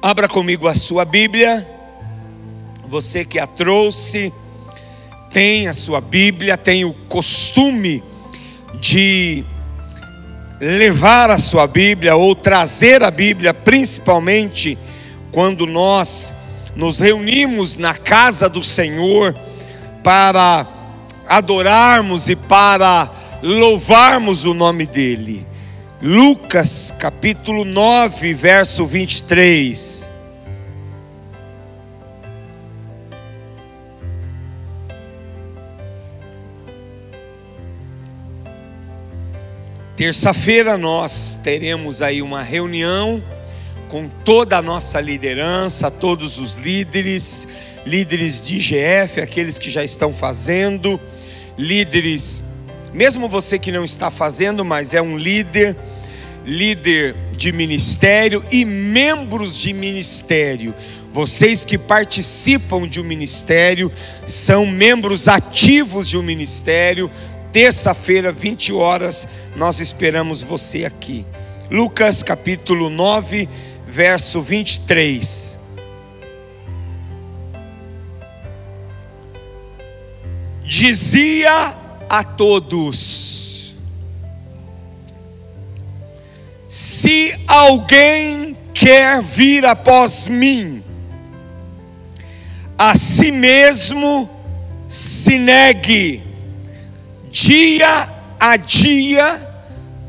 Abra comigo a sua Bíblia. Você que a trouxe, tem a sua Bíblia, tem o costume de levar a sua Bíblia ou trazer a Bíblia, principalmente quando nós nos reunimos na casa do Senhor para adorarmos e para louvarmos o nome dEle. Lucas capítulo 9, verso 23. Terça-feira nós teremos aí uma reunião com toda a nossa liderança, todos os líderes, líderes de IGF, aqueles que já estão fazendo, líderes, mesmo você que não está fazendo, mas é um líder, líder de ministério e membros de ministério. Vocês que participam de um ministério, são membros ativos de um ministério, terça-feira, 20 horas, nós esperamos você aqui. Lucas capítulo 9, verso 23. Dizia a todos: Se alguém quer vir após mim, a si mesmo se negue, dia a dia,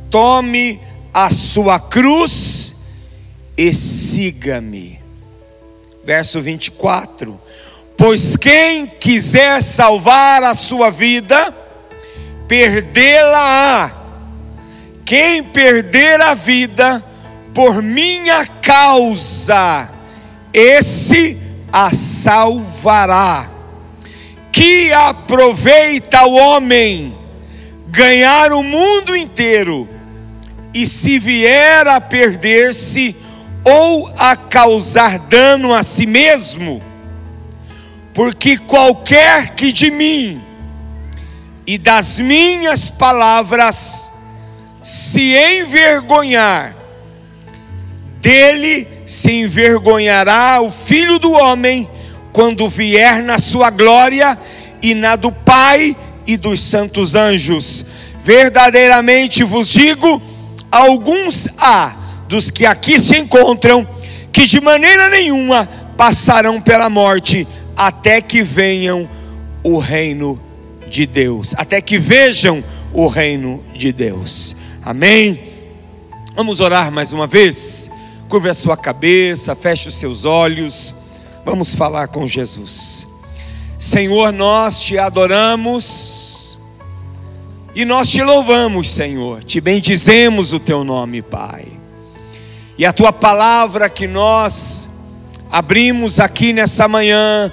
tome a sua cruz e siga-me. Verso 24: Pois quem quiser salvar a sua vida, perdê-la-á. Quem perder a vida por minha causa, esse a salvará. Que aproveita o homem ganhar o mundo inteiro e se vier a perder-se ou a causar dano a si mesmo, porque qualquer que de mim e das minhas palavras se envergonhar, dele se envergonhará o filho do homem quando vier na sua glória e na do Pai e dos santos anjos. Verdadeiramente vos digo: alguns há dos que aqui se encontram que de maneira nenhuma passarão pela morte até que venham o reino de Deus, até que vejam o reino de Deus. Amém. Vamos orar mais uma vez. Curva a sua cabeça, feche os seus olhos. Vamos falar com Jesus. Senhor, nós te adoramos e nós te louvamos, Senhor. Te bendizemos o teu nome, Pai. E a tua palavra que nós abrimos aqui nessa manhã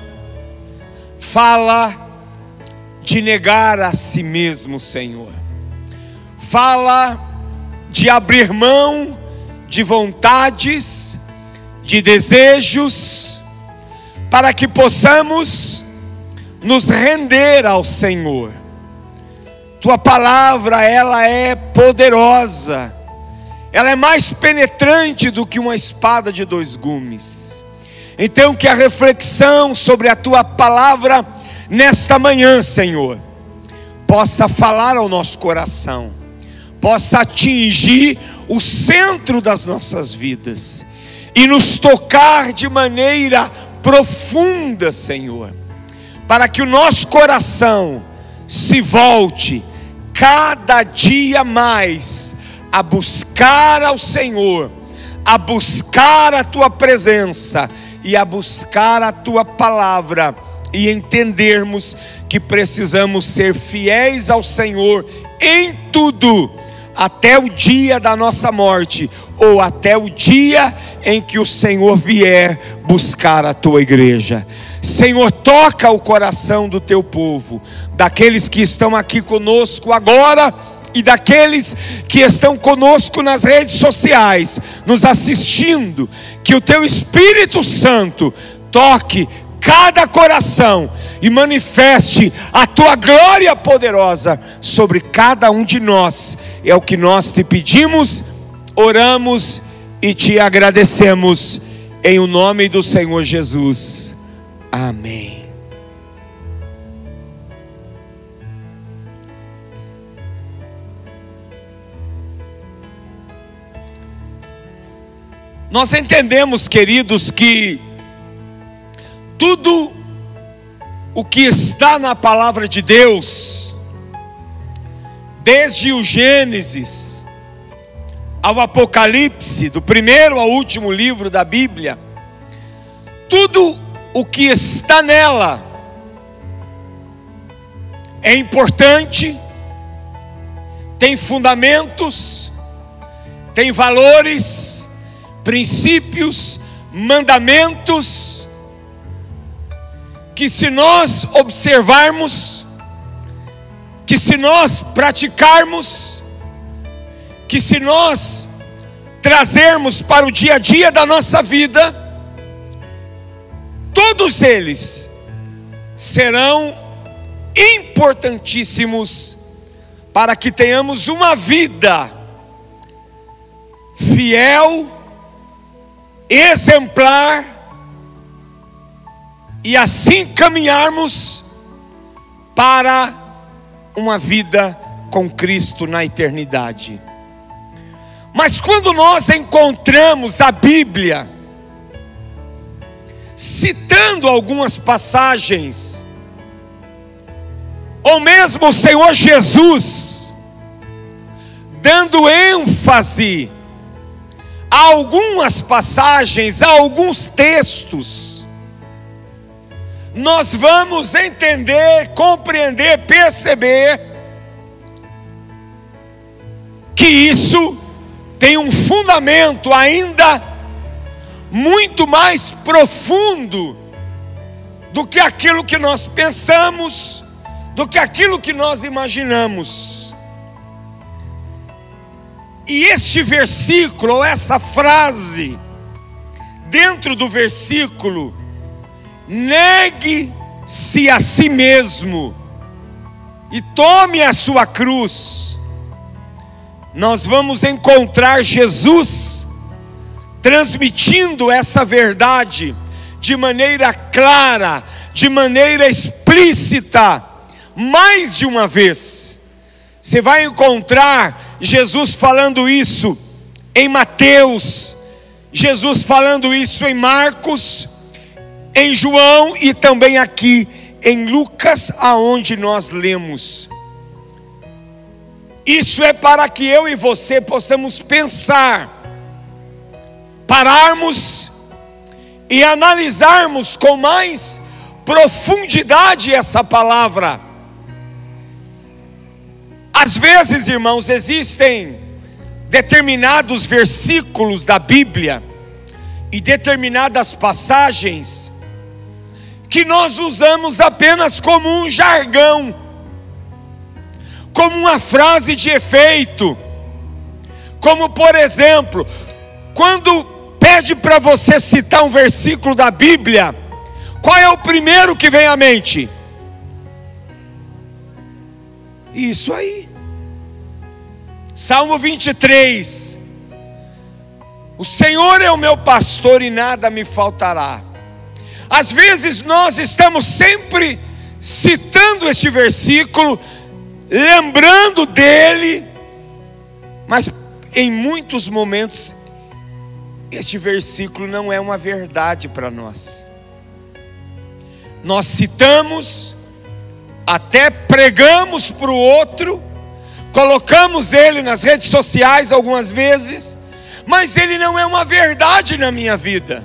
fala de negar a si mesmo, Senhor. Fala de abrir mão de vontades, de desejos, para que possamos nos render ao Senhor. Tua palavra, ela é poderosa. Ela é mais penetrante do que uma espada de dois gumes. Então que a reflexão sobre a tua palavra nesta manhã, Senhor, possa falar ao nosso coração, possa atingir o centro das nossas vidas e nos tocar de maneira profunda, Senhor para que o nosso coração se volte cada dia mais a buscar ao Senhor, a buscar a tua presença e a buscar a tua palavra e entendermos que precisamos ser fiéis ao Senhor em tudo, até o dia da nossa morte, ou até o dia em que o Senhor vier buscar a tua igreja. Senhor, toca o coração do teu povo, daqueles que estão aqui conosco agora e daqueles que estão conosco nas redes sociais, nos assistindo, que o teu Espírito Santo toque cada coração e manifeste a tua glória poderosa sobre cada um de nós. É o que nós te pedimos, oramos e te agradecemos em o nome do Senhor Jesus. Amém. Nós entendemos, queridos, que tudo o que está na palavra de Deus, desde o Gênesis ao Apocalipse, do primeiro ao último livro da Bíblia, tudo o que está nela é importante, tem fundamentos, tem valores, princípios, mandamentos, que se nós observarmos, que se nós praticarmos, que se nós trazermos para o dia a dia da nossa vida, todos eles serão importantíssimos para que tenhamos uma vida fiel exemplar e assim caminharmos para uma vida com Cristo na eternidade. Mas quando nós encontramos a Bíblia, citando algumas passagens, ou mesmo o Senhor Jesus, dando ênfase há algumas passagens, há alguns textos, nós vamos entender, compreender, perceber que isso tem um fundamento ainda muito mais profundo do que aquilo que nós pensamos, do que aquilo que nós imaginamos. E este versículo, ou essa frase, dentro do versículo, negue-se a si mesmo e tome a sua cruz. Nós vamos encontrar Jesus transmitindo essa verdade de maneira clara, de maneira explícita, mais de uma vez. Você vai encontrar Jesus falando isso em Mateus, Jesus falando isso em Marcos, em João e também aqui em Lucas, aonde nós lemos. Isso é para que eu e você possamos pensar, pararmos e analisarmos com mais profundidade essa palavra às vezes, irmãos, existem determinados versículos da Bíblia e determinadas passagens que nós usamos apenas como um jargão, como uma frase de efeito. Como, por exemplo, quando pede para você citar um versículo da Bíblia, qual é o primeiro que vem à mente? Isso aí. Salmo 23. O Senhor é o meu pastor e nada me faltará. Às vezes nós estamos sempre citando este versículo, lembrando dele, mas em muitos momentos este versículo não é uma verdade para nós. Nós citamos, até pregamos para o outro, colocamos ele nas redes sociais algumas vezes, mas ele não é uma verdade na minha vida.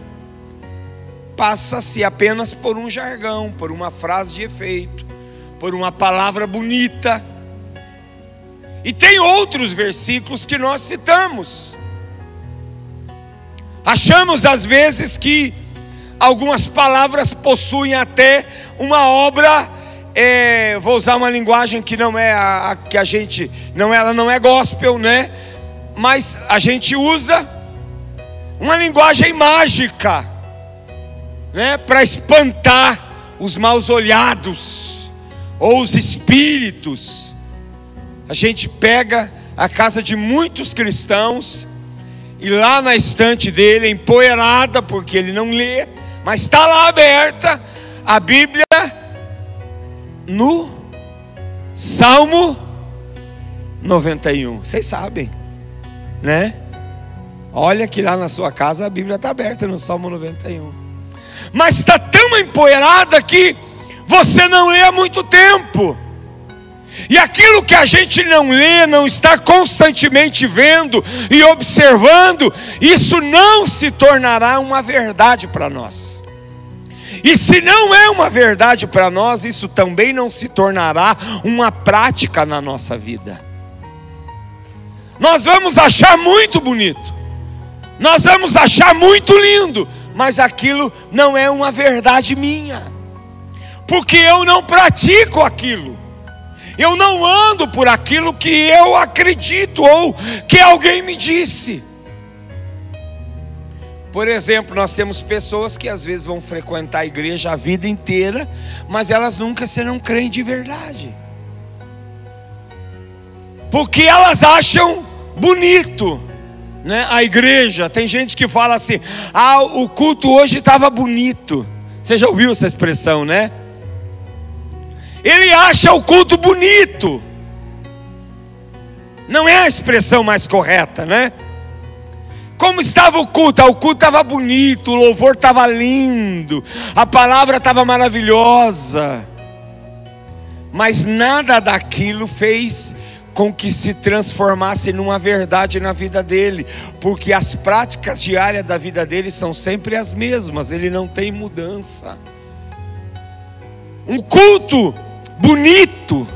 Passa-se apenas por um jargão, por uma frase de efeito, por uma palavra bonita. E tem outros versículos que nós citamos. Achamos às vezes que algumas palavras possuem até uma obra é, vou usar uma linguagem que não é a, a, que a gente não ela não é gospel, né? Mas a gente usa uma linguagem mágica, né? Para espantar os maus olhados ou os espíritos. A gente pega a casa de muitos cristãos e lá na estante dele, empoeirada, porque ele não lê, mas está lá aberta a Bíblia no Salmo 91. Vocês sabem, né? Olha que lá na sua casa a Bíblia está aberta no Salmo 91. Mas está tão empoeirada que você não lê há muito tempo. E aquilo que a gente não lê, não está constantemente vendo e observando, isso não se tornará uma verdade para nós. E se não é uma verdade para nós, isso também não se tornará uma prática na nossa vida. Nós vamos achar muito bonito, nós vamos achar muito lindo, mas aquilo não é uma verdade minha, porque eu não pratico aquilo. Eu não ando por aquilo que eu acredito ou que alguém me disse. Por exemplo, nós temos pessoas que às vezes vão frequentar a igreja a vida inteira, mas elas nunca serão crentes de verdade. Porque elas acham bonito, né? A igreja, tem gente que fala assim: "Ah, o culto hoje estava bonito". Você já ouviu essa expressão, né? Ele acha o culto bonito. Não é a expressão mais correta, né? Como estava o culto? Ah, o culto estava bonito, o louvor estava lindo, a palavra estava maravilhosa. Mas nada daquilo fez com que se transformasse numa verdade na vida dele, porque as práticas diárias da vida dele são sempre as mesmas, ele não tem mudança. Um culto bonito,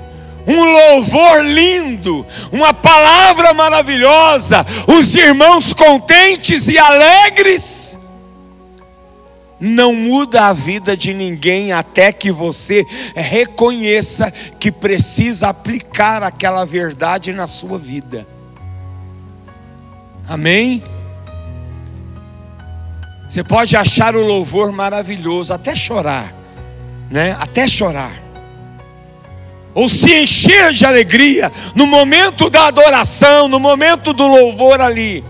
um louvor lindo, uma palavra maravilhosa, os irmãos contentes e alegres. Não muda a vida de ninguém até que você reconheça que precisa aplicar aquela verdade na sua vida. Amém? Você pode achar o louvor maravilhoso, até chorar, né? Até chorar ou se encher de alegria no momento da adoração, no momento do louvor ali.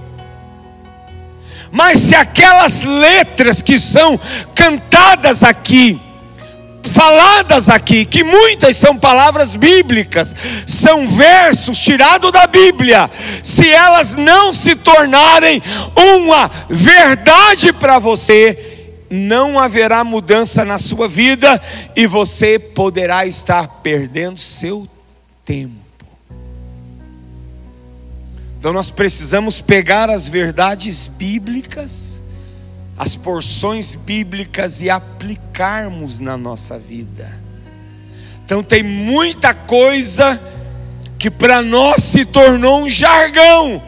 Mas se aquelas letras que são cantadas aqui, faladas aqui, que muitas são palavras bíblicas, são versos tirados da Bíblia, se elas não se tornarem uma verdade para você, não haverá mudança na sua vida e você poderá estar perdendo seu tempo. Então nós precisamos pegar as verdades bíblicas, as porções bíblicas e aplicarmos na nossa vida. Então tem muita coisa que para nós se tornou um jargão.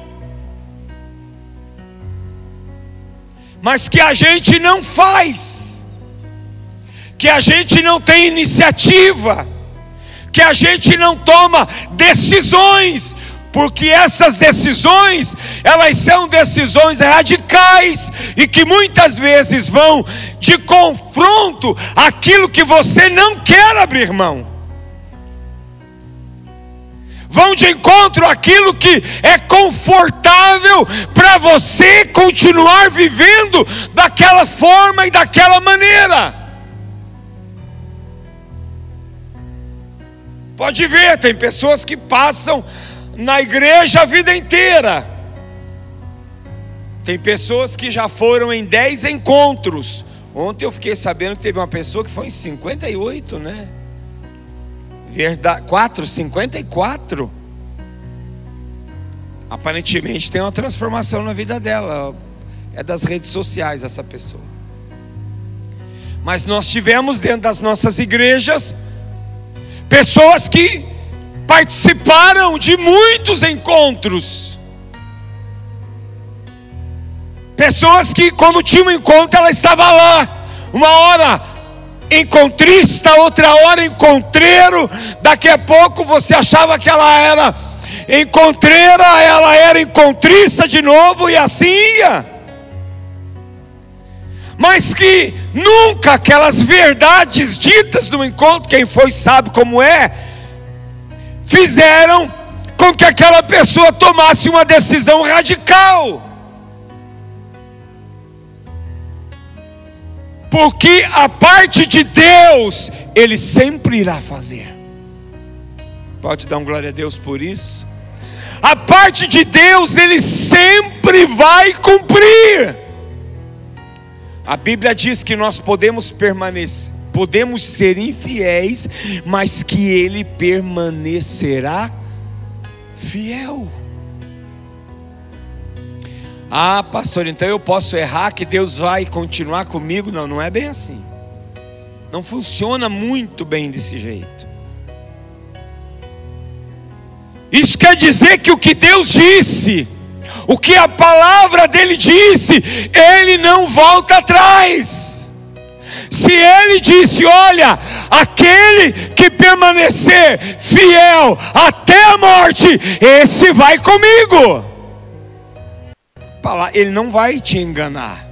Mas que a gente não faz, que a gente não tem iniciativa, que a gente não toma decisões, porque essas decisões, elas são decisões radicais e que muitas vezes vão de confronto àquilo que você não quer abrir mão vão de encontro àquilo que é confortável para você continuar vivendo daquela forma e daquela maneira. Pode ver, tem pessoas que passam na igreja a vida inteira. Tem pessoas que já foram em 10 encontros. Ontem eu fiquei sabendo que teve uma pessoa que foi em 58, né? Verdade, 4, 54. Aparentemente tem uma transformação na vida dela. É das redes sociais essa pessoa. Mas nós tivemos dentro das nossas igrejas pessoas que participaram de muitos encontros. Pessoas que, quando tinha um encontro, ela estava lá. Uma hora encontrista, outra hora encontreiro. Daqui a pouco você achava que ela era encontreira, ela era encontrista de novo e assim ia. Mas que nunca aquelas verdades ditas no encontro, quem foi sabe como é, fizeram com que aquela pessoa tomasse uma decisão radical. Porque a parte de Deus, Ele sempre irá fazer. Pode dar um glória a Deus por isso? A parte de Deus, Ele sempre vai cumprir. A Bíblia diz que nós podemos permanecer, podemos ser infiéis, mas que Ele permanecerá fiel. Ah, pastor, então eu posso errar que Deus vai continuar comigo? Não, não é bem assim. Não funciona muito bem desse jeito. Isso quer dizer que o que Deus disse, o que a palavra dele disse, ele não volta atrás. Se ele disse: Olha, aquele que permanecer fiel até a morte, esse vai comigo ele não vai te enganar.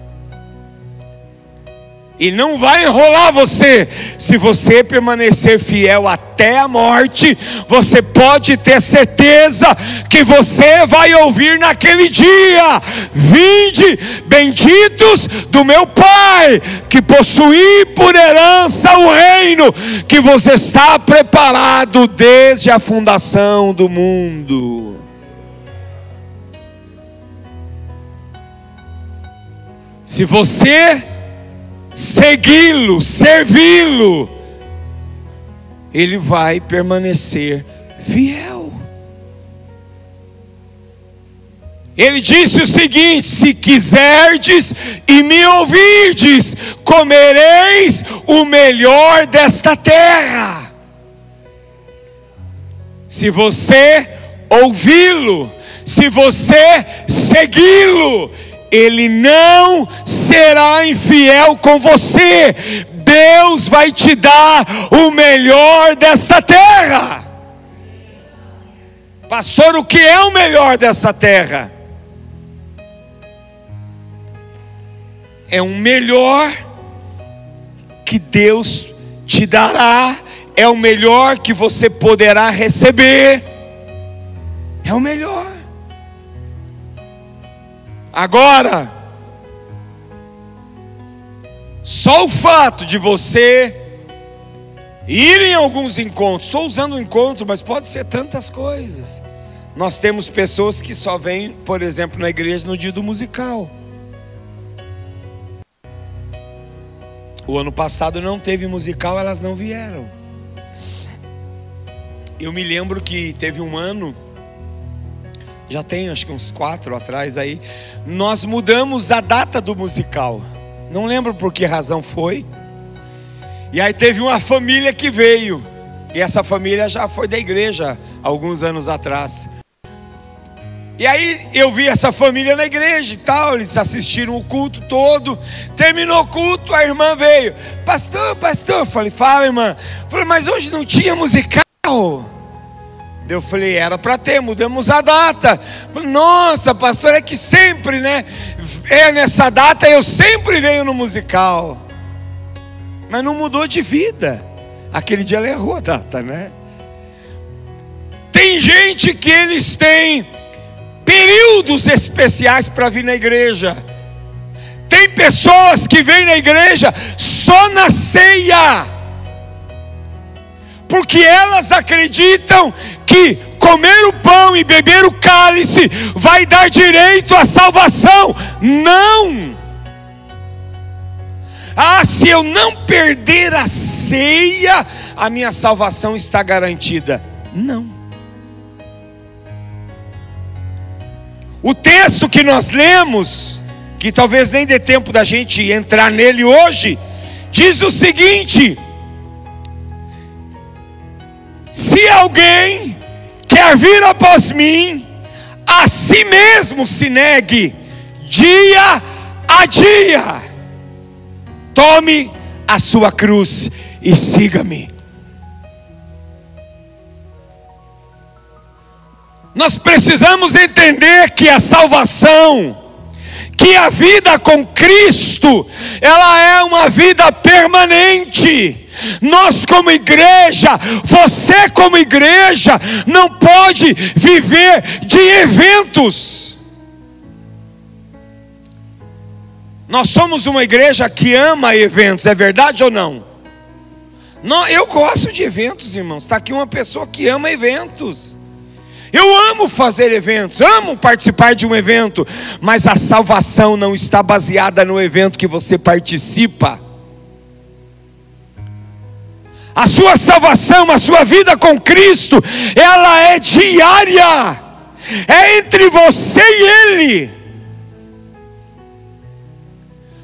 Ele não vai enrolar você. Se você permanecer fiel até a morte, você pode ter certeza que você vai ouvir naquele dia: Vinde, benditos do meu Pai, que possuí por herança o reino que você está preparado desde a fundação do mundo. Se você segui-lo, servi-lo, ele vai permanecer fiel. Ele disse o seguinte: Se quiserdes e me ouvirdes, comereis o melhor desta terra. Se você ouvi-lo, se você segui-lo, ele não será infiel com você. Deus vai te dar o melhor desta terra. Pastor, o que é o melhor dessa terra? É um melhor que Deus te dará, é o melhor que você poderá receber. É o melhor. Agora, só o fato de você ir em alguns encontros, estou usando o encontro, mas pode ser tantas coisas. Nós temos pessoas que só vêm, por exemplo, na igreja no dia do musical. O ano passado não teve musical, elas não vieram. Eu me lembro que teve um ano já tem acho que uns quatro atrás aí, nós mudamos a data do musical. Não lembro por que razão foi. E aí teve uma família que veio. E essa família já foi da igreja alguns anos atrás. E aí eu vi essa família na igreja e tal, eles assistiram o culto todo. Terminou o culto, a irmã veio. Pastor, pastor, falei, fala, irmã. Falei, mas hoje não tinha musical. Eu falei, era para ter, mudamos a data. Nossa, pastor, é que sempre, né? É nessa data, eu sempre venho no musical. Mas não mudou de vida. Aquele dia ela errou a data, né? Tem gente que eles têm períodos especiais para vir na igreja. Tem pessoas que vêm na igreja só na ceia porque elas acreditam que comer o pão e beber o cálice vai dar direito à salvação. Não! Ah, se eu não perder a ceia, a minha salvação está garantida. Não. O texto que nós lemos, que talvez nem dê tempo da gente entrar nele hoje, diz o seguinte: se alguém quer vir após mim, a si mesmo se negue, dia a dia, tome a sua cruz e siga-me. Nós precisamos entender que a salvação, que a vida com Cristo, ela é uma vida permanente. Nós, como igreja, você, como igreja, não pode viver de eventos. Nós somos uma igreja que ama eventos, é verdade ou não? não eu gosto de eventos, irmãos. Está aqui uma pessoa que ama eventos. Eu amo fazer eventos, amo participar de um evento, mas a salvação não está baseada no evento que você participa. A sua salvação, a sua vida com Cristo, ela é diária, é entre você e Ele.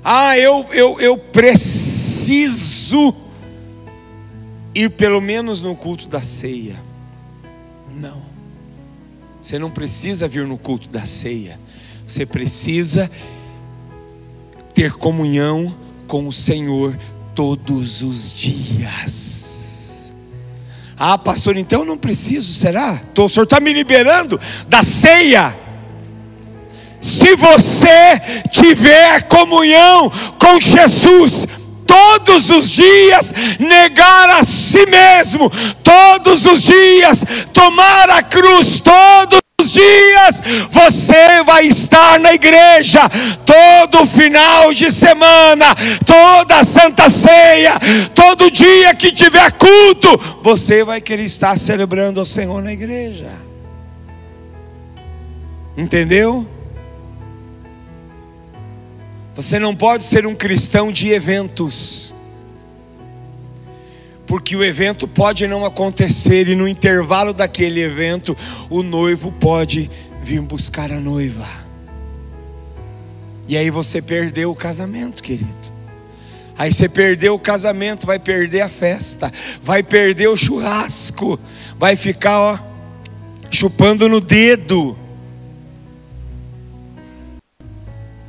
Ah, eu, eu, eu preciso ir pelo menos no culto da ceia. Não. Você não precisa vir no culto da ceia. Você precisa ter comunhão com o Senhor todos os dias. Ah, pastor, então não preciso, será? o senhor está me liberando da ceia. Se você tiver comunhão com Jesus, todos os dias negar a si mesmo, todos os dias tomar a cruz, todos os dias você vai estar na igreja, todo final de semana, toda santa ceia, todo dia que tiver culto, você vai querer estar celebrando o Senhor na igreja. Entendeu? Você não pode ser um cristão de eventos. Porque o evento pode não acontecer e no intervalo daquele evento o noivo pode vir buscar a noiva. E aí você perdeu o casamento, querido. Aí você perdeu o casamento, vai perder a festa, vai perder o churrasco, vai ficar ó, chupando no dedo.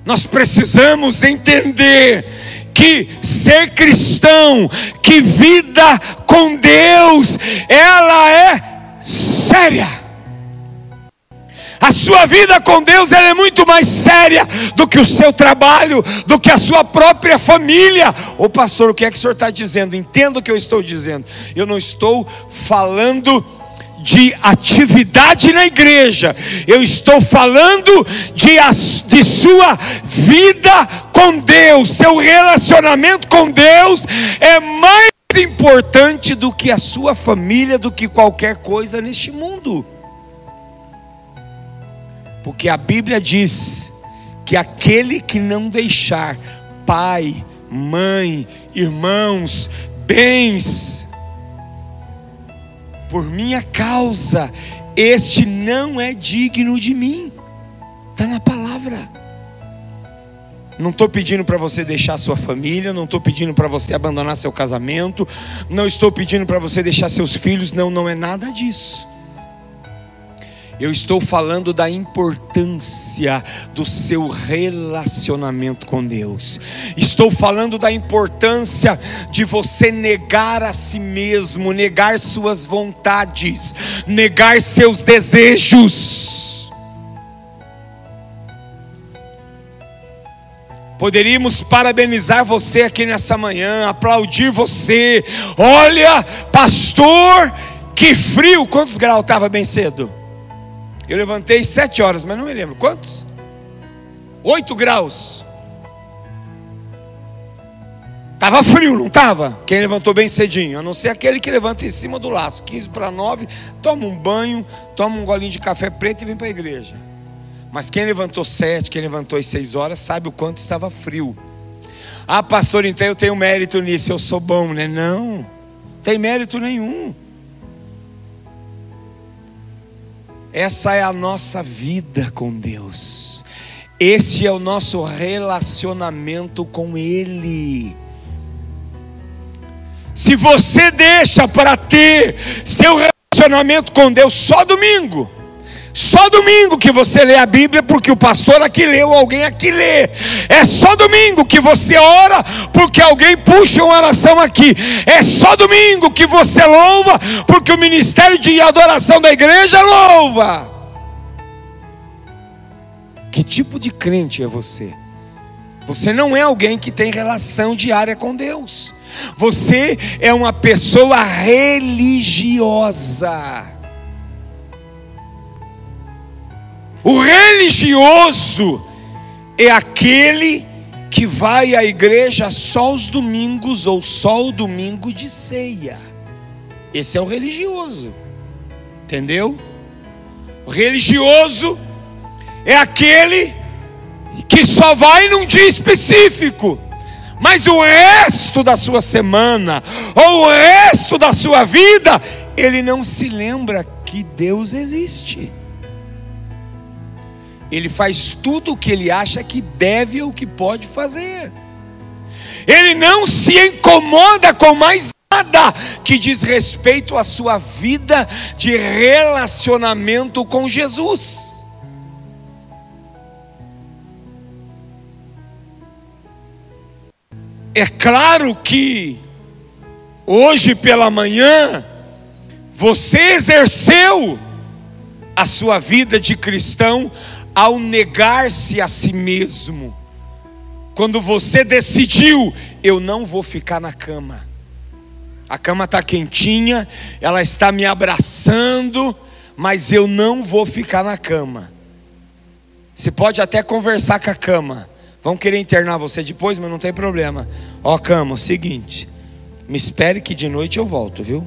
Nós precisamos entender que ser cristão, que vida com Deus, ela é séria. A sua vida com Deus ela é muito mais séria do que o seu trabalho, do que a sua própria família. Ô pastor, o que é que o senhor está dizendo? Entenda o que eu estou dizendo. Eu não estou falando de atividade na igreja, eu estou falando de, de sua vida com Deus, seu relacionamento com Deus é mais importante do que a sua família, do que qualquer coisa neste mundo. Porque a Bíblia diz que aquele que não deixar pai, mãe, irmãos, bens, por minha causa, este não é digno de mim. Está na palavra. Não estou pedindo para você deixar sua família, não estou pedindo para você abandonar seu casamento, não estou pedindo para você deixar seus filhos, não, não é nada disso. Eu estou falando da importância do seu relacionamento com Deus. Estou falando da importância de você negar a si mesmo, negar suas vontades, negar seus desejos. Poderíamos parabenizar você aqui nessa manhã, aplaudir você. Olha, pastor, que frio! Quantos graus estava bem cedo? Eu levantei sete horas, mas não me lembro. Quantos? Oito graus. Estava frio, não estava? Quem levantou bem cedinho, a não ser aquele que levanta em cima do laço, 15 para 9, toma um banho, toma um golinho de café preto e vem para a igreja. Mas quem levantou sete, quem levantou às seis horas, sabe o quanto estava frio. Ah, pastor, então eu tenho mérito nisso, eu sou bom, né? Não, tem mérito nenhum. Essa é a nossa vida com Deus. Esse é o nosso relacionamento com Ele. Se você deixa para ter seu relacionamento com Deus só domingo, só domingo que você lê a Bíblia, porque o pastor aqui leu, alguém aqui lê. É só domingo que você ora, porque alguém puxa uma oração aqui. É só domingo que você louva, porque o ministério de adoração da igreja louva. Que tipo de crente é você? Você não é alguém que tem relação diária com Deus. Você é uma pessoa religiosa. O religioso é aquele que vai à igreja só os domingos ou só o domingo de ceia. Esse é o religioso. Entendeu? O religioso é aquele que só vai num dia específico, mas o resto da sua semana, ou o resto da sua vida, ele não se lembra que Deus existe. Ele faz tudo o que ele acha que deve ou que pode fazer. Ele não se incomoda com mais nada que diz respeito à sua vida de relacionamento com Jesus. É claro que hoje pela manhã você exerceu a sua vida de cristão ao negar-se a si mesmo. Quando você decidiu, eu não vou ficar na cama. A cama está quentinha, ela está me abraçando, mas eu não vou ficar na cama. Você pode até conversar com a cama, Vão querer internar você depois, mas não tem problema. Ó, cama, o seguinte. Me espere que de noite eu volto, viu?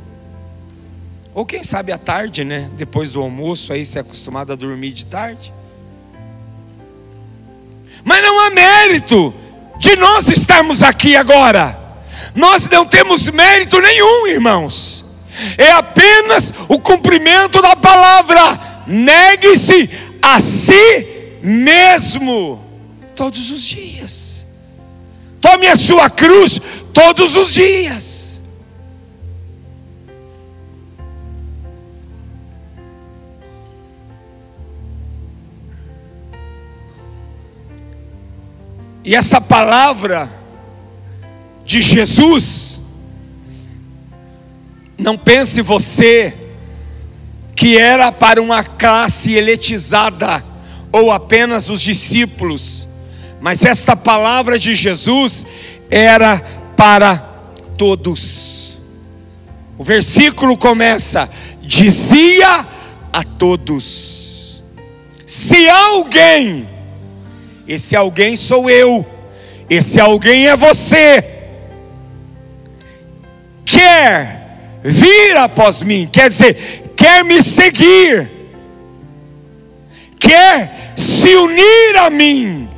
Ou quem sabe à tarde, né? Depois do almoço, aí você é acostumado a dormir de tarde. Mas não há mérito de nós estarmos aqui agora. Nós não temos mérito nenhum, irmãos. É apenas o cumprimento da palavra. Negue-se a si mesmo todos os dias. Tome a sua cruz todos os dias. E essa palavra de Jesus, não pense você que era para uma classe eletizada ou apenas os discípulos mas esta palavra de Jesus era para todos. O versículo começa: dizia a todos. Se alguém, esse alguém sou eu, esse alguém é você, quer vir após mim, quer dizer, quer me seguir, quer se unir a mim,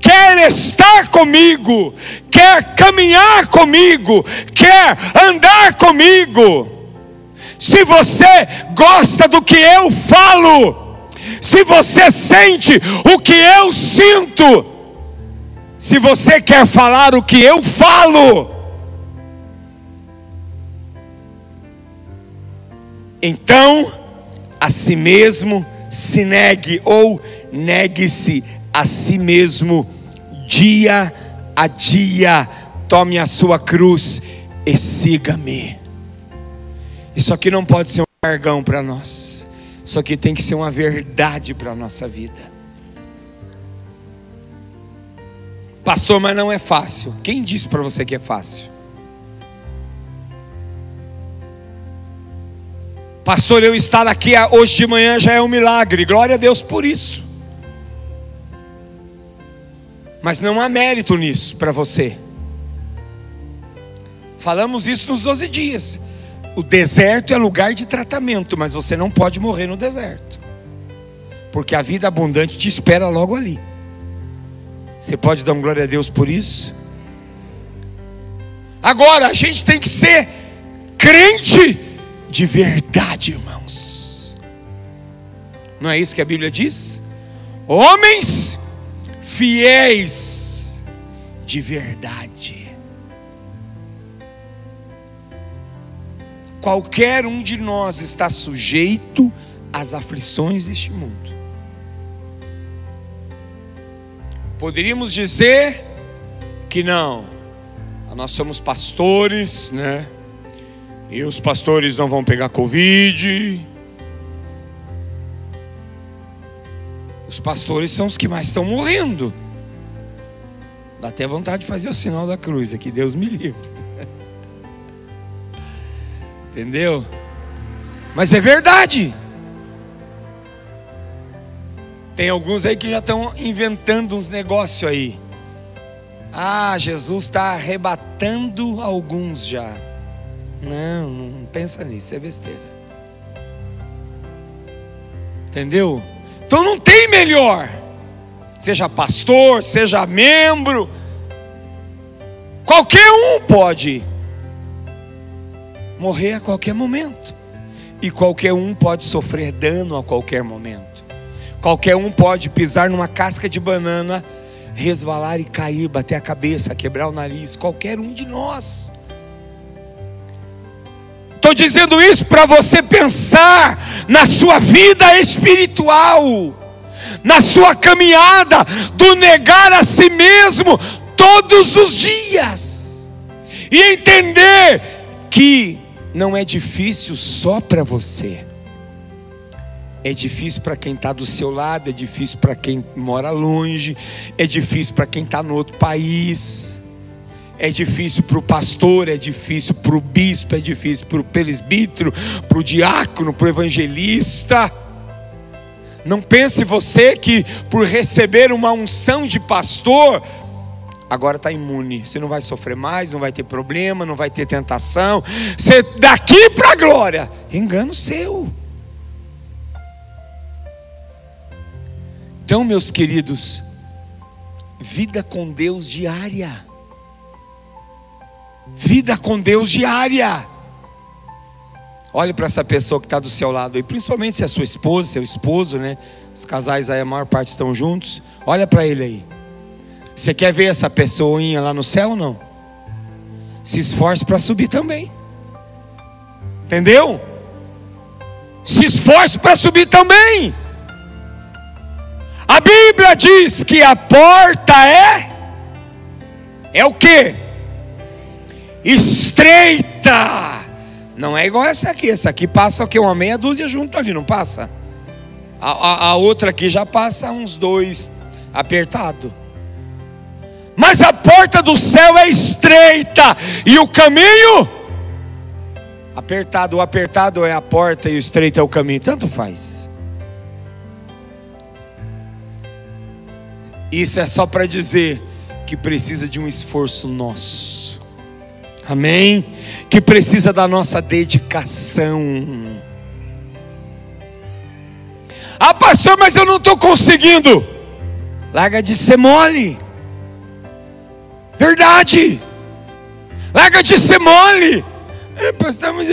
quer estar comigo, quer caminhar comigo, quer andar comigo. Se você gosta do que eu falo, se você sente o que eu sinto, se você quer falar o que eu falo, então a si mesmo se negue ou negue-se a si mesmo dia a dia, tome a sua cruz e siga-me. Isso aqui não pode ser um jargão para nós, isso aqui tem que ser uma verdade para a nossa vida. Pastor, mas não é fácil. Quem disse para você que é fácil? Pastor, eu estar aqui hoje de manhã já é um milagre. Glória a Deus por isso. Mas não há mérito nisso para você. Falamos isso nos 12 dias. O deserto é lugar de tratamento, mas você não pode morrer no deserto. Porque a vida abundante te espera logo ali. Você pode dar um glória a Deus por isso? Agora, a gente tem que ser crente de verdade, irmãos. Não é isso que a Bíblia diz? Homens fiéis de verdade. Qualquer um de nós está sujeito às aflições deste mundo. Poderíamos dizer que não, nós somos pastores, né? E os pastores não vão pegar Covid, Os pastores são os que mais estão morrendo. Dá até vontade de fazer o sinal da cruz aqui, Deus me livre. Entendeu? Mas é verdade. Tem alguns aí que já estão inventando uns negócios aí. Ah, Jesus está arrebatando alguns já. Não, não pensa nisso, é besteira. Entendeu? Então não tem melhor. Seja pastor, seja membro, qualquer um pode morrer a qualquer momento. E qualquer um pode sofrer dano a qualquer momento. Qualquer um pode pisar numa casca de banana, resvalar e cair, bater a cabeça, quebrar o nariz. Qualquer um de nós. Estou dizendo isso para você pensar na sua vida espiritual, na sua caminhada do negar a si mesmo todos os dias, e entender que não é difícil só para você. É difícil para quem está do seu lado, é difícil para quem mora longe, é difícil para quem está no outro país. É difícil para o pastor, é difícil para o bispo, é difícil para o presbítero, para o diácono, para o evangelista. Não pense você que por receber uma unção de pastor, agora está imune. Você não vai sofrer mais, não vai ter problema, não vai ter tentação. Você daqui para a glória, engano seu. Então, meus queridos, vida com Deus diária. Vida com Deus diária. Olhe para essa pessoa que está do seu lado aí, principalmente se é sua esposa, seu esposo, né? Os casais aí, a maior parte estão juntos. Olha para ele aí. Você quer ver essa pessoinha lá no céu ou não? Se esforce para subir também. Entendeu? Se esforce para subir também. A Bíblia diz que a porta é é o que? estreita. Não é igual essa aqui. Essa aqui passa o que? Uma meia dúzia junto ali, não passa? A, a, a outra aqui já passa uns dois apertado. Mas a porta do céu é estreita e o caminho apertado. O apertado é a porta e o estreito é o caminho. Tanto faz. Isso é só para dizer que precisa de um esforço nosso amém? Que precisa da nossa dedicação. Ah, pastor, mas eu não estou conseguindo. Larga de ser mole. Verdade. Larga de ser mole. É, pastor, mas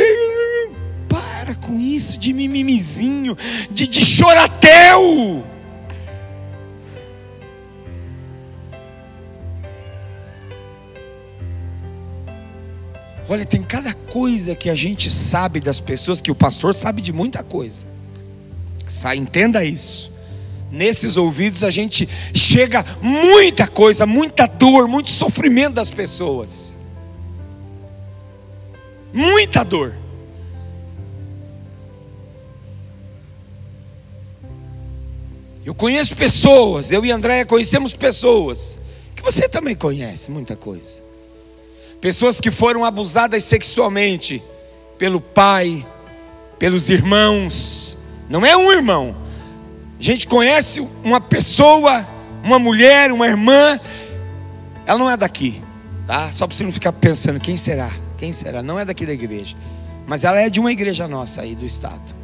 para com isso de mimimizinho, de, de. Olha, tem cada coisa que a gente sabe das pessoas que o pastor sabe de muita coisa. Entenda isso. Nesses ouvidos a gente chega muita coisa, muita dor, muito sofrimento das pessoas. Muita dor. Eu conheço pessoas, eu e Andréia conhecemos pessoas, que você também conhece muita coisa pessoas que foram abusadas sexualmente pelo pai, pelos irmãos. Não é um irmão. A gente conhece uma pessoa, uma mulher, uma irmã, ela não é daqui, tá? Só para você não ficar pensando quem será, quem será? Não é daqui da igreja, mas ela é de uma igreja nossa aí do estado.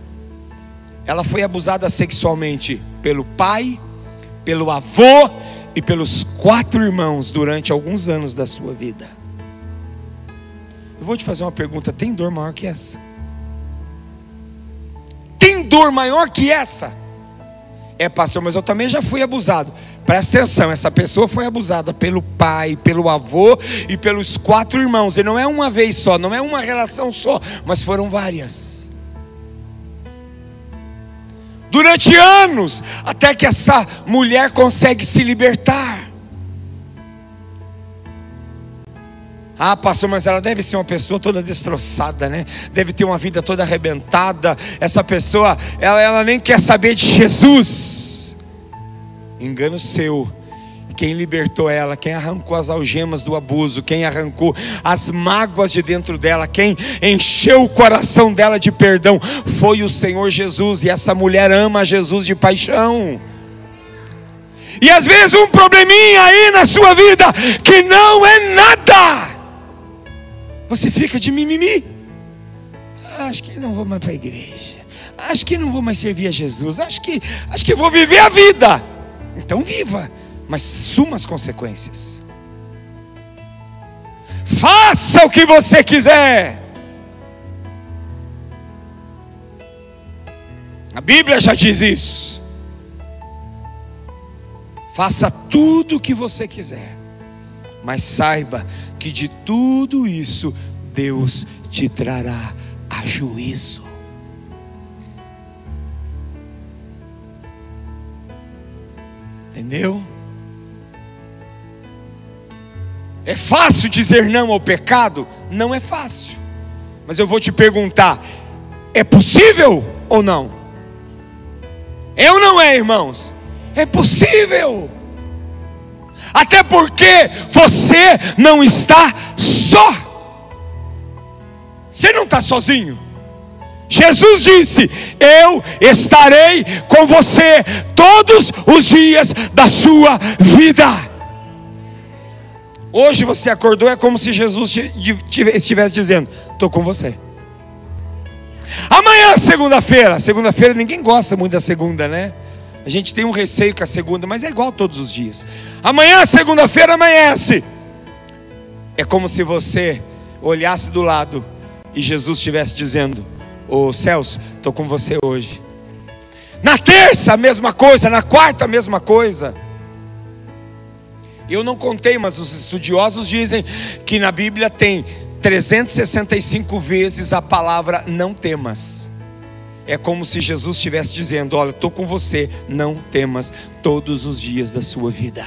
Ela foi abusada sexualmente pelo pai, pelo avô e pelos quatro irmãos durante alguns anos da sua vida. Eu vou te fazer uma pergunta: tem dor maior que essa? Tem dor maior que essa? É, pastor, mas eu também já fui abusado. Presta atenção, essa pessoa foi abusada pelo pai, pelo avô e pelos quatro irmãos. E não é uma vez só, não é uma relação só, mas foram várias. Durante anos, até que essa mulher consegue se libertar. Ah, pastor, mas ela deve ser uma pessoa toda destroçada, né? Deve ter uma vida toda arrebentada. Essa pessoa, ela, ela nem quer saber de Jesus. Engano seu. Quem libertou ela, quem arrancou as algemas do abuso, quem arrancou as mágoas de dentro dela, quem encheu o coração dela de perdão, foi o Senhor Jesus. E essa mulher ama Jesus de paixão. E às vezes um probleminha aí na sua vida que não é nada. Você fica de mimimi. Acho que não vou mais para a igreja. Acho que não vou mais servir a Jesus. Acho que acho que vou viver a vida. Então viva, mas suma as consequências. Faça o que você quiser. A Bíblia já diz isso. Faça tudo o que você quiser, mas saiba que de tudo isso Deus te trará a juízo. Entendeu? É fácil dizer não ao pecado? Não é fácil. Mas eu vou te perguntar: é possível ou não? Ou não é, irmãos? É possível. Até porque você não está só. Você não está sozinho. Jesus disse: Eu estarei com você todos os dias da sua vida. Hoje você acordou, é como se Jesus estivesse dizendo: Estou com você. Amanhã, segunda-feira. Segunda-feira ninguém gosta muito da segunda, né? A gente tem um receio com a segunda, mas é igual todos os dias. Amanhã, segunda-feira, amanhece. É como se você olhasse do lado e Jesus estivesse dizendo: Ô Celso, estou com você hoje. Na terça, a mesma coisa. Na quarta, a mesma coisa. Eu não contei, mas os estudiosos dizem que na Bíblia tem 365 vezes a palavra não temas. É como se Jesus estivesse dizendo: Olha, estou com você, não temas todos os dias da sua vida.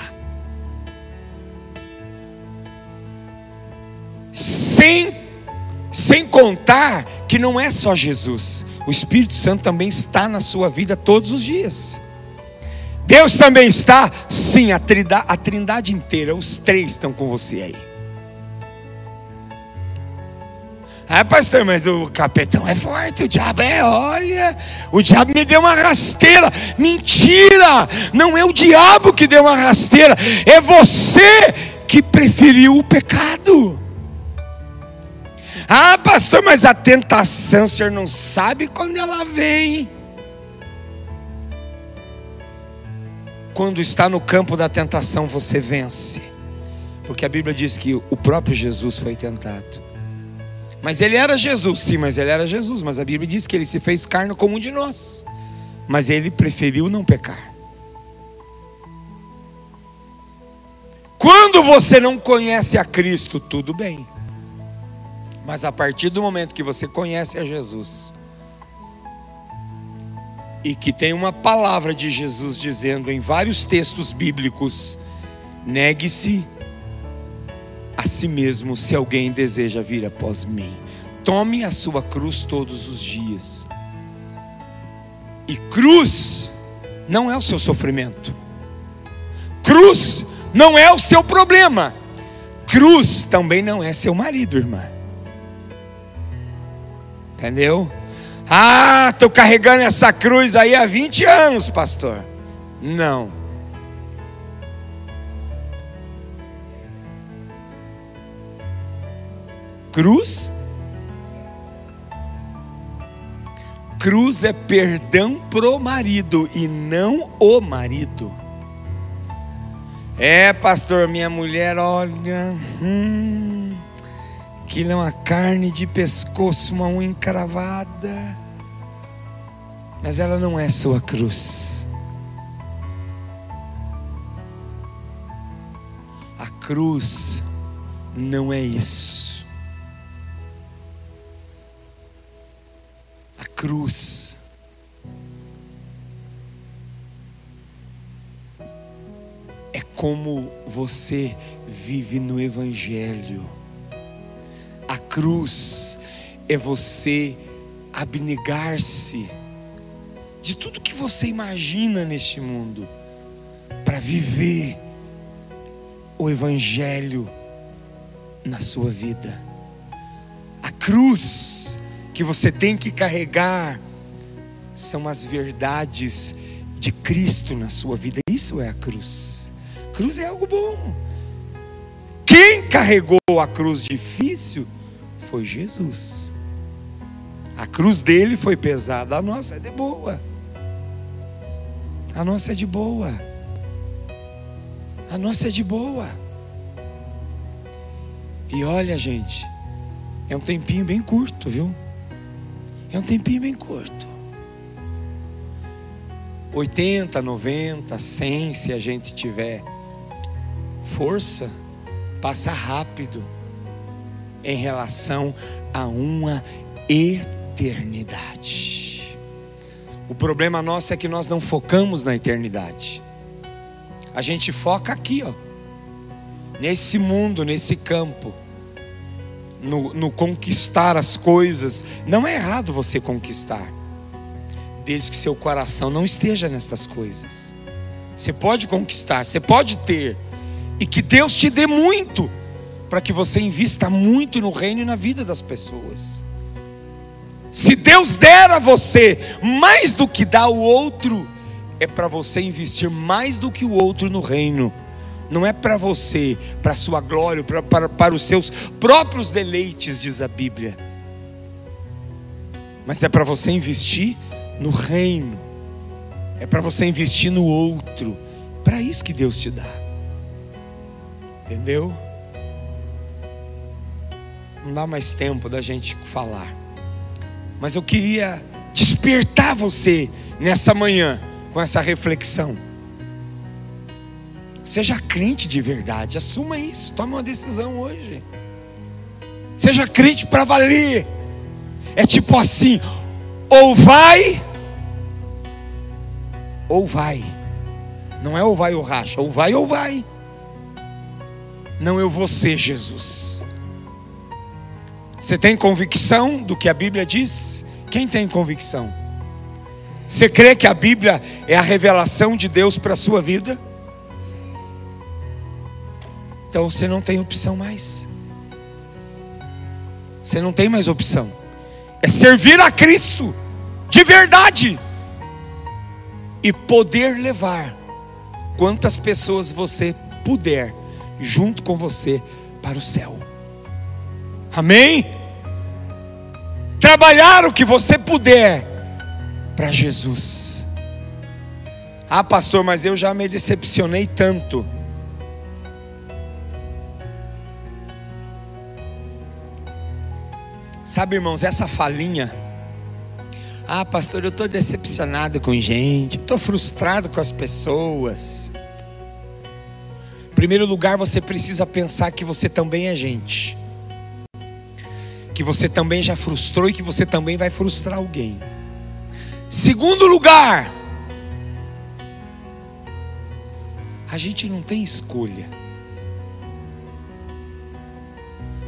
Sem, sem contar que não é só Jesus, o Espírito Santo também está na sua vida todos os dias. Deus também está, sim, a trindade, a trindade inteira, os três estão com você aí. Ah, pastor, mas o capetão é forte, o diabo é, olha, o diabo me deu uma rasteira. Mentira! Não é o diabo que deu uma rasteira, é você que preferiu o pecado. Ah, pastor, mas a tentação, o senhor não sabe quando ela vem. quando está no campo da tentação, você vence. Porque a Bíblia diz que o próprio Jesus foi tentado. Mas ele era Jesus, sim, mas ele era Jesus. Mas a Bíblia diz que ele se fez carne como um de nós. Mas ele preferiu não pecar. Quando você não conhece a Cristo, tudo bem. Mas a partir do momento que você conhece a Jesus, e que tem uma palavra de Jesus dizendo em vários textos bíblicos: negue-se a si mesmo se alguém deseja vir após mim. Tome a sua cruz todos os dias. E cruz não é o seu sofrimento. Cruz não é o seu problema. Cruz também não é seu marido, irmã. Entendeu? Ah, estou carregando essa cruz aí há 20 anos, pastor. Não. Cruz? Cruz é perdão pro marido e não o marido. É, pastor, minha mulher, olha. Hum, Aquilo é uma carne de pescoço, uma unha encravada. Mas ela não é sua cruz. A cruz não é isso. Cruz é como você vive no Evangelho a cruz é você abnegar-se de tudo que você imagina neste mundo para viver o Evangelho na sua vida. A cruz que você tem que carregar são as verdades de Cristo na sua vida. Isso é a cruz. Cruz é algo bom. Quem carregou a cruz difícil foi Jesus. A cruz dele foi pesada, a nossa é de boa. A nossa é de boa. A nossa é de boa. E olha, gente, é um tempinho bem curto, viu? É um tempinho bem curto. 80, 90, 100, se a gente tiver força, passa rápido em relação a uma eternidade. O problema nosso é que nós não focamos na eternidade. A gente foca aqui, ó, nesse mundo, nesse campo, no, no conquistar as coisas. Não é errado você conquistar, desde que seu coração não esteja nessas coisas. Você pode conquistar, você pode ter, e que Deus te dê muito, para que você invista muito no reino e na vida das pessoas. Se Deus der a você mais do que dá o outro, é para você investir mais do que o outro no reino. Não é para você, para a sua glória, para, para, para os seus próprios deleites, diz a Bíblia. Mas é para você investir no reino. É para você investir no outro. Para isso que Deus te dá. Entendeu? Não dá mais tempo da gente falar. Mas eu queria despertar você nessa manhã com essa reflexão. Seja crente de verdade, assuma isso, tome uma decisão hoje. Seja crente para valer. É tipo assim: ou vai, ou vai. Não é ou vai ou racha, ou vai ou vai. Não eu vou ser Jesus. Você tem convicção do que a Bíblia diz? Quem tem convicção? Você crê que a Bíblia é a revelação de Deus para a sua vida? Então você não tem opção mais. Você não tem mais opção. É servir a Cristo de verdade e poder levar quantas pessoas você puder junto com você para o céu. Amém? Trabalhar o que você puder para Jesus. Ah, pastor, mas eu já me decepcionei tanto. Sabe, irmãos, essa falinha. Ah, pastor, eu estou decepcionado com gente, estou frustrado com as pessoas. Em primeiro lugar, você precisa pensar que você também é gente, que você também já frustrou e que você também vai frustrar alguém. Segundo lugar, a gente não tem escolha.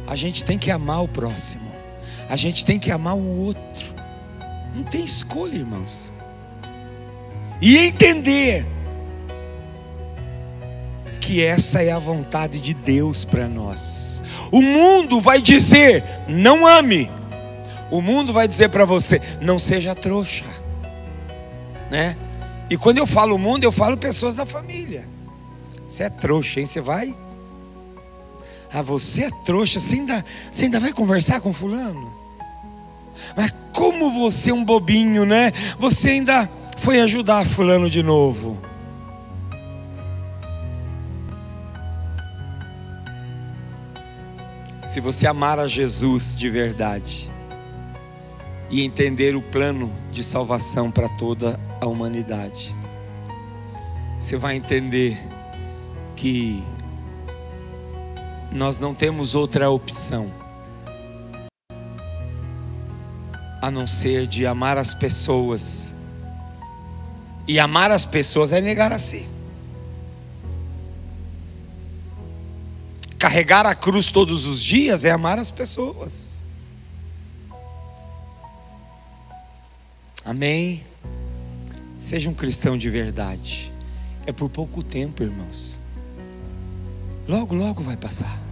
A gente tem que amar o próximo. A gente tem que amar o outro. Não tem escolha, irmãos. E entender que essa é a vontade de Deus para nós. O mundo vai dizer: não ame. O mundo vai dizer para você: não seja trouxa né? E quando eu falo mundo, eu falo pessoas da família. Você é trouxa, hein? Você vai? Ah, você é trouxa, você ainda, você ainda vai conversar com fulano? Mas como você é um bobinho, né? Você ainda foi ajudar fulano de novo. Se você amar a Jesus de verdade, e entender o plano de salvação para toda a humanidade. Você vai entender que nós não temos outra opção a não ser de amar as pessoas. E amar as pessoas é negar a si. Carregar a cruz todos os dias é amar as pessoas. Amém? Seja um cristão de verdade. É por pouco tempo, irmãos. Logo, logo vai passar.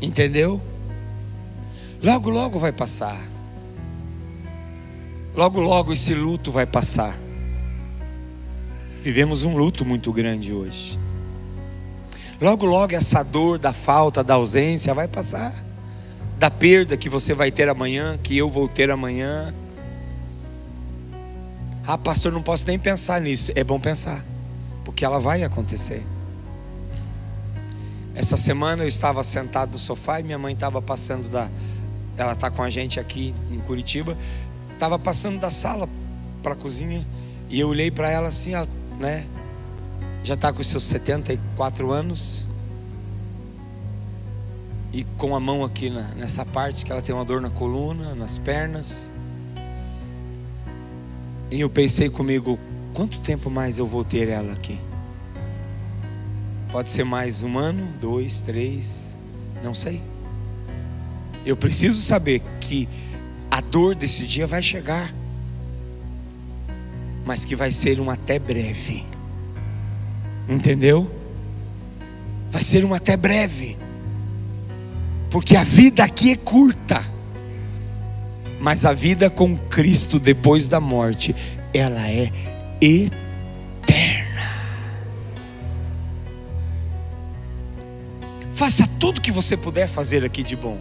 Entendeu? Logo, logo vai passar. Logo, logo esse luto vai passar. Vivemos um luto muito grande hoje. Logo, logo, essa dor da falta, da ausência vai passar. Da perda que você vai ter amanhã, que eu vou ter amanhã. Ah, pastor, não posso nem pensar nisso. É bom pensar, porque ela vai acontecer. Essa semana eu estava sentado no sofá e minha mãe estava passando da. Ela está com a gente aqui em Curitiba. Estava passando da sala para a cozinha. E eu olhei para ela assim, né? Já está com seus 74 anos. E com a mão aqui na, nessa parte que ela tem uma dor na coluna, nas pernas. E eu pensei comigo, quanto tempo mais eu vou ter ela aqui? Pode ser mais um ano, dois, três, não sei. Eu preciso saber que a dor desse dia vai chegar, mas que vai ser um até breve. Entendeu? Vai ser um até breve, porque a vida aqui é curta, mas a vida com Cristo depois da morte, ela é eterna. Faça tudo que você puder fazer aqui de bom.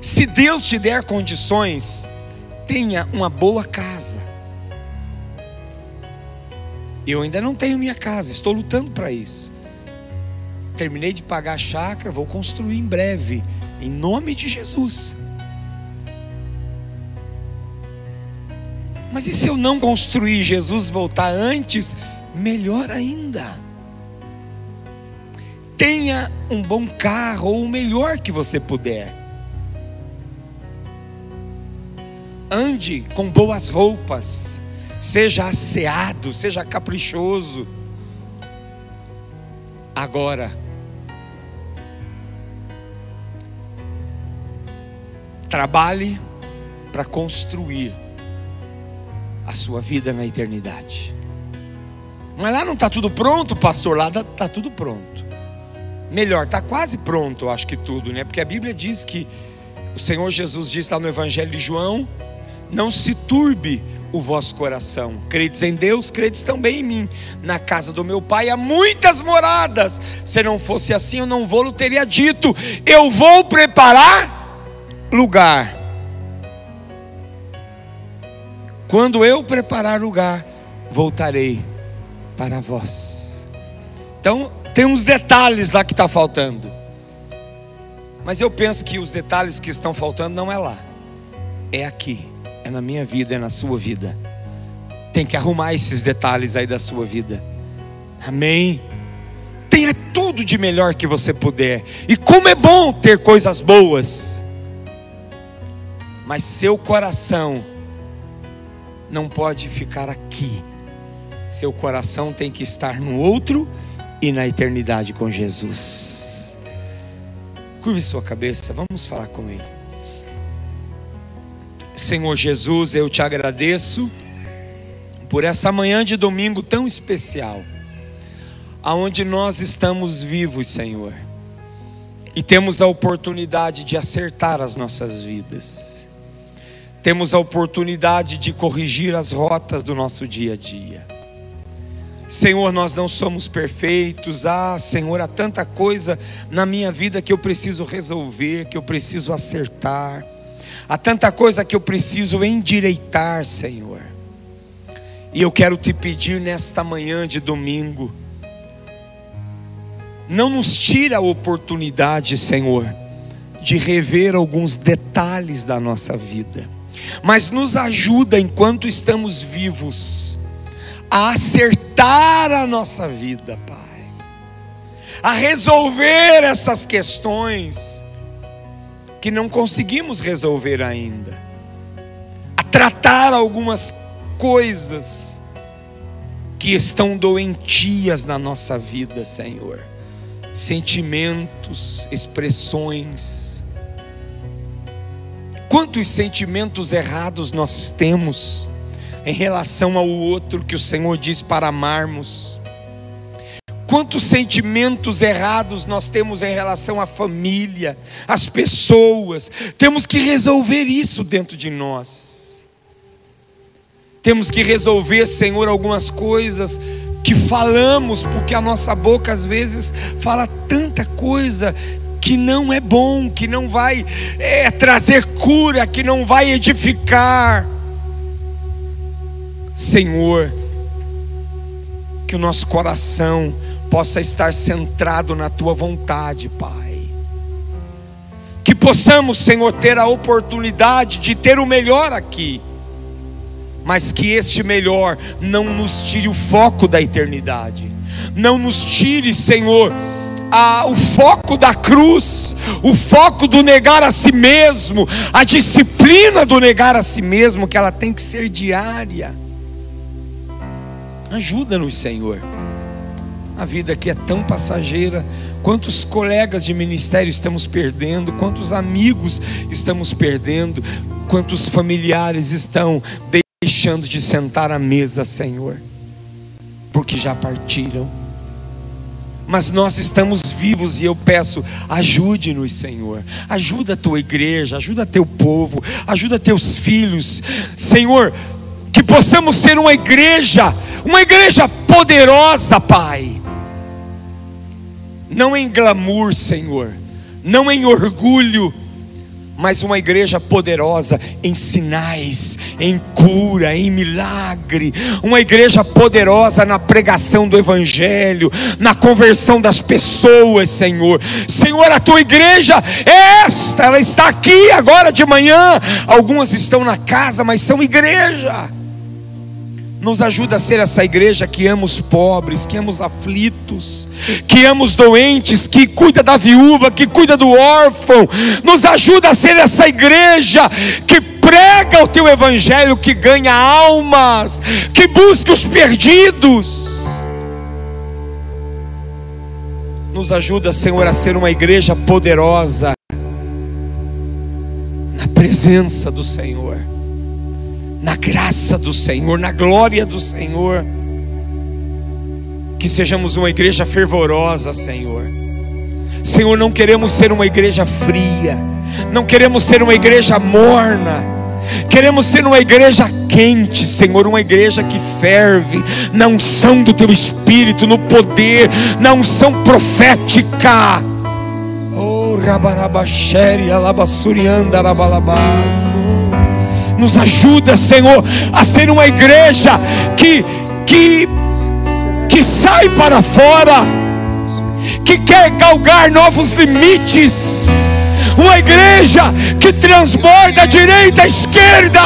Se Deus te der condições, tenha uma boa casa. Eu ainda não tenho minha casa, estou lutando para isso. Terminei de pagar a chácara, vou construir em breve, em nome de Jesus. Mas e se eu não construir Jesus voltar antes? Melhor ainda tenha um bom carro ou o melhor que você puder. Ande com boas roupas, seja asseado, seja caprichoso. Agora, trabalhe para construir a sua vida na eternidade. Mas lá não está tudo pronto, pastor, lá está tudo pronto melhor, está quase pronto, acho que tudo, né? Porque a Bíblia diz que o Senhor Jesus disse lá no Evangelho de João: não se turbe o vosso coração, credes em Deus, credes também em mim. Na casa do meu pai há muitas moradas. Se não fosse assim, eu não vou, teria dito: eu vou preparar lugar. Quando eu preparar lugar, voltarei para vós. Então, tem uns detalhes lá que está faltando. Mas eu penso que os detalhes que estão faltando não é lá, é aqui, é na minha vida, é na sua vida. Tem que arrumar esses detalhes aí da sua vida. Amém. Tenha tudo de melhor que você puder. E como é bom ter coisas boas. Mas seu coração não pode ficar aqui. Seu coração tem que estar no outro e na eternidade com Jesus. Curve sua cabeça, vamos falar com Ele. Senhor Jesus, eu te agradeço por essa manhã de domingo tão especial, aonde nós estamos vivos, Senhor, e temos a oportunidade de acertar as nossas vidas, temos a oportunidade de corrigir as rotas do nosso dia a dia. Senhor, nós não somos perfeitos. Ah, Senhor, há tanta coisa na minha vida que eu preciso resolver, que eu preciso acertar. Há tanta coisa que eu preciso endireitar, Senhor. E eu quero te pedir nesta manhã de domingo, não nos tira a oportunidade, Senhor, de rever alguns detalhes da nossa vida, mas nos ajuda enquanto estamos vivos a acertar a nossa vida, Pai, a resolver essas questões que não conseguimos resolver ainda, a tratar algumas coisas que estão doentias na nossa vida, Senhor, sentimentos, expressões. Quantos sentimentos errados nós temos? Em relação ao outro que o Senhor diz para amarmos. Quantos sentimentos errados nós temos em relação à família, às pessoas. Temos que resolver isso dentro de nós. Temos que resolver, Senhor, algumas coisas que falamos, porque a nossa boca às vezes fala tanta coisa que não é bom, que não vai é, trazer cura, que não vai edificar. Senhor, que o nosso coração possa estar centrado na tua vontade, Pai. Que possamos, Senhor, ter a oportunidade de ter o melhor aqui, mas que este melhor não nos tire o foco da eternidade, não nos tire, Senhor, a, o foco da cruz, o foco do negar a si mesmo, a disciplina do negar a si mesmo, que ela tem que ser diária. Ajuda-nos, Senhor. A vida aqui é tão passageira. Quantos colegas de ministério estamos perdendo, quantos amigos estamos perdendo, quantos familiares estão deixando de sentar à mesa, Senhor, porque já partiram. Mas nós estamos vivos e eu peço, ajude-nos, Senhor. Ajuda a tua igreja, ajuda teu povo, ajuda teus filhos. Senhor, que possamos ser uma igreja, uma igreja poderosa, Pai. Não em glamour, Senhor, não em orgulho, mas uma igreja poderosa em sinais, em cura, em milagre, uma igreja poderosa na pregação do Evangelho, na conversão das pessoas, Senhor. Senhor, a tua igreja é esta, ela está aqui agora de manhã. Algumas estão na casa, mas são igreja. Nos ajuda a ser essa igreja que ama os pobres, que ama os aflitos, que ama os doentes, que cuida da viúva, que cuida do órfão. Nos ajuda a ser essa igreja que prega o teu evangelho, que ganha almas, que busca os perdidos. Nos ajuda, Senhor, a ser uma igreja poderosa na presença do Senhor na graça do Senhor, na glória do Senhor. Que sejamos uma igreja fervorosa, Senhor. Senhor, não queremos ser uma igreja fria, não queremos ser uma igreja morna, queremos ser uma igreja quente, Senhor, uma igreja que ferve na unção do Teu Espírito, no poder, na unção profética. Oh, rabarabacheri, alabassurianda, alabalabás nos ajuda, Senhor, a ser uma igreja que que que sai para fora, que quer galgar novos limites. Uma igreja que transborda a direita, a esquerda,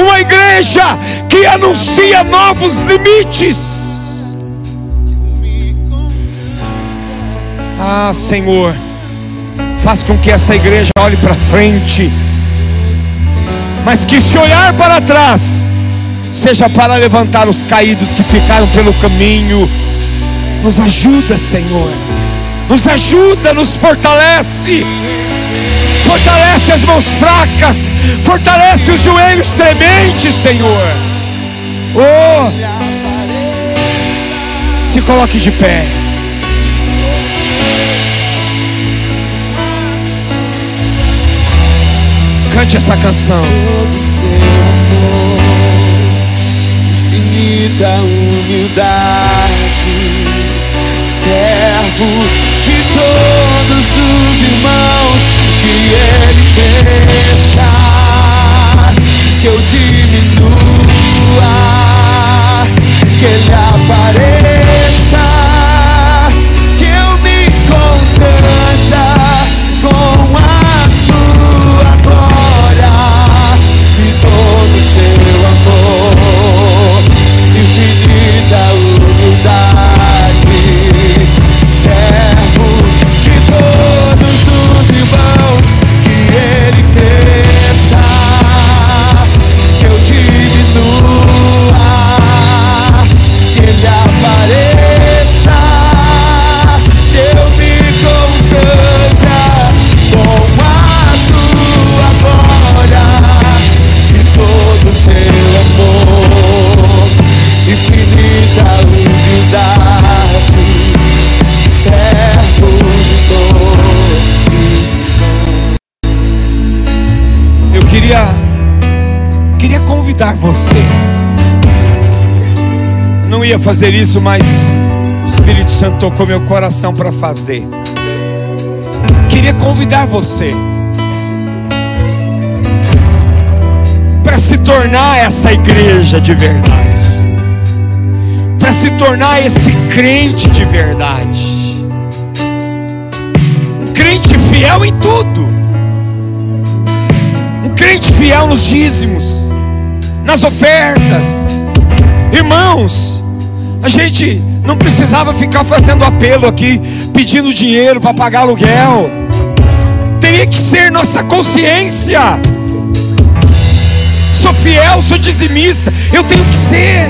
uma igreja que anuncia novos limites. Ah, Senhor, faz com que essa igreja olhe para frente mas que se olhar para trás, seja para levantar os caídos que ficaram pelo caminho. Nos ajuda, Senhor. Nos ajuda, nos fortalece. Fortalece as mãos fracas, fortalece os joelhos trementes, Senhor. Oh, se coloque de pé. Cante essa canção. Todo seu amor, infinita humildade, servo de todos os irmãos que ele pensa que eu diminua, que ele apareça, ia fazer isso, mas o Espírito Santo tocou meu coração para fazer. Queria convidar você para se tornar essa igreja de verdade, para se tornar esse crente de verdade, um crente fiel em tudo, um crente fiel nos dízimos, nas ofertas. Irmãos, a gente não precisava ficar fazendo apelo aqui, pedindo dinheiro para pagar aluguel. Teria que ser nossa consciência. Sou fiel, sou dizimista, eu tenho que ser.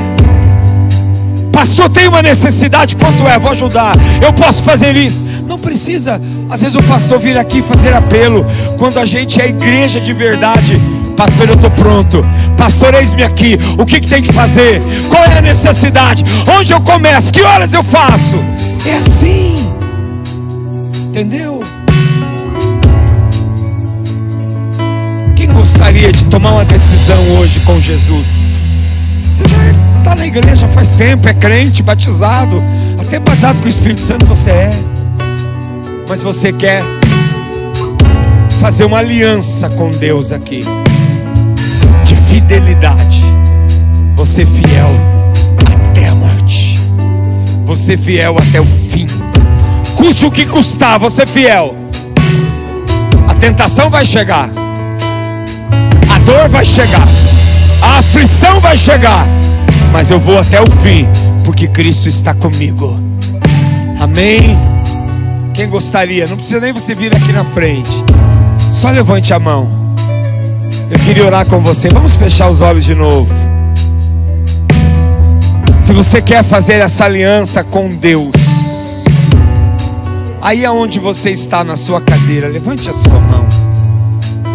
Pastor, tem uma necessidade, quanto é? Vou ajudar. Eu posso fazer isso. Não precisa. Às vezes o pastor vir aqui fazer apelo. Quando a gente é igreja de verdade, Pastor, eu estou pronto. Pastor, eis-me aqui. O que, que tem que fazer? Qual é a necessidade? Onde eu começo? Que horas eu faço? É assim. Entendeu? Quem gostaria de tomar uma decisão hoje com Jesus? Você está na igreja faz tempo, é crente, batizado, até batizado com o Espírito Santo você é. Mas você quer fazer uma aliança com Deus aqui fidelidade. Você fiel até a morte. Você fiel até o fim. Custe o que custar, você fiel. A tentação vai chegar. A dor vai chegar. A aflição vai chegar. Mas eu vou até o fim, porque Cristo está comigo. Amém. Quem gostaria? Não precisa nem você vir aqui na frente. Só levante a mão. Eu queria orar com você. Vamos fechar os olhos de novo. Se você quer fazer essa aliança com Deus, aí aonde você está na sua cadeira, levante a sua mão.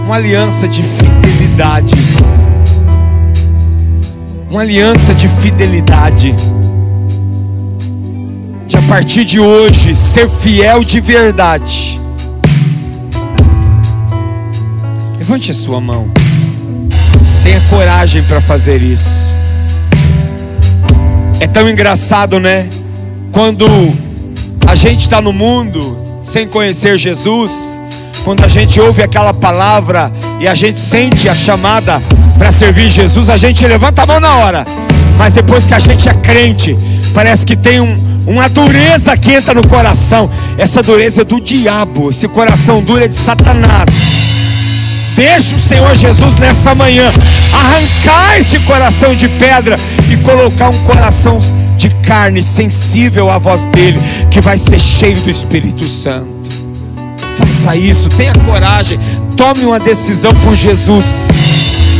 Uma aliança de fidelidade. Uma aliança de fidelidade. De a partir de hoje ser fiel de verdade. Levante a sua mão. Tenha coragem para fazer isso. É tão engraçado, né? Quando a gente está no mundo sem conhecer Jesus, quando a gente ouve aquela palavra e a gente sente a chamada para servir Jesus, a gente levanta a mão na hora. Mas depois que a gente é crente, parece que tem um, uma dureza que entra no coração. Essa dureza é do diabo, esse coração duro é de Satanás. Deixa o Senhor Jesus nessa manhã arrancar esse coração de pedra e colocar um coração de carne sensível à voz dele, que vai ser cheio do Espírito Santo. Faça isso, tenha coragem, tome uma decisão por Jesus,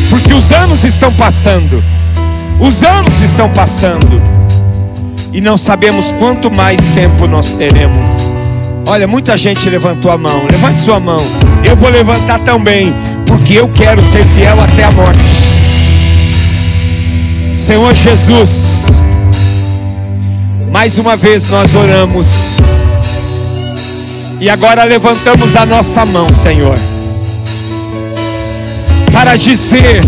porque os anos estão passando, os anos estão passando, e não sabemos quanto mais tempo nós teremos. Olha, muita gente levantou a mão. Levante sua mão. Eu vou levantar também, porque eu quero ser fiel até a morte. Senhor Jesus, mais uma vez nós oramos. E agora levantamos a nossa mão, Senhor, para dizer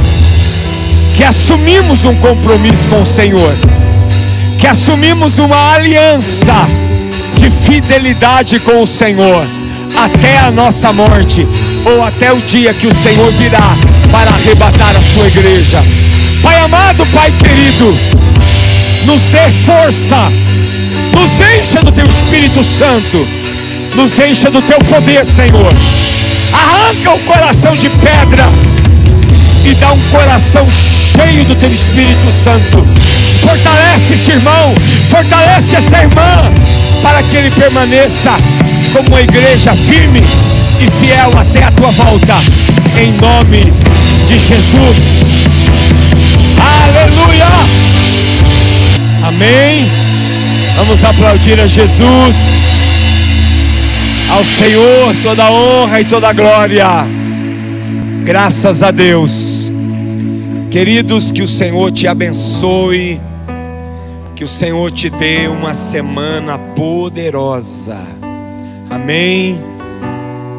que assumimos um compromisso com o Senhor, que assumimos uma aliança de fidelidade com o Senhor até a nossa morte ou até o dia que o Senhor virá para arrebatar a sua igreja. Pai amado, Pai querido, nos dê força, nos encha do teu Espírito Santo, nos encha do teu poder, Senhor. Arranca o coração de pedra e dá um coração cheio do teu Espírito Santo. Fortalece este irmão, fortalece esta irmã para que ele permaneça como uma igreja firme e fiel até a tua volta, em nome de Jesus. Aleluia! Amém. Vamos aplaudir a Jesus, ao Senhor, toda honra e toda glória. Graças a Deus. Queridos, que o Senhor te abençoe. Que o Senhor te dê uma semana poderosa. Amém.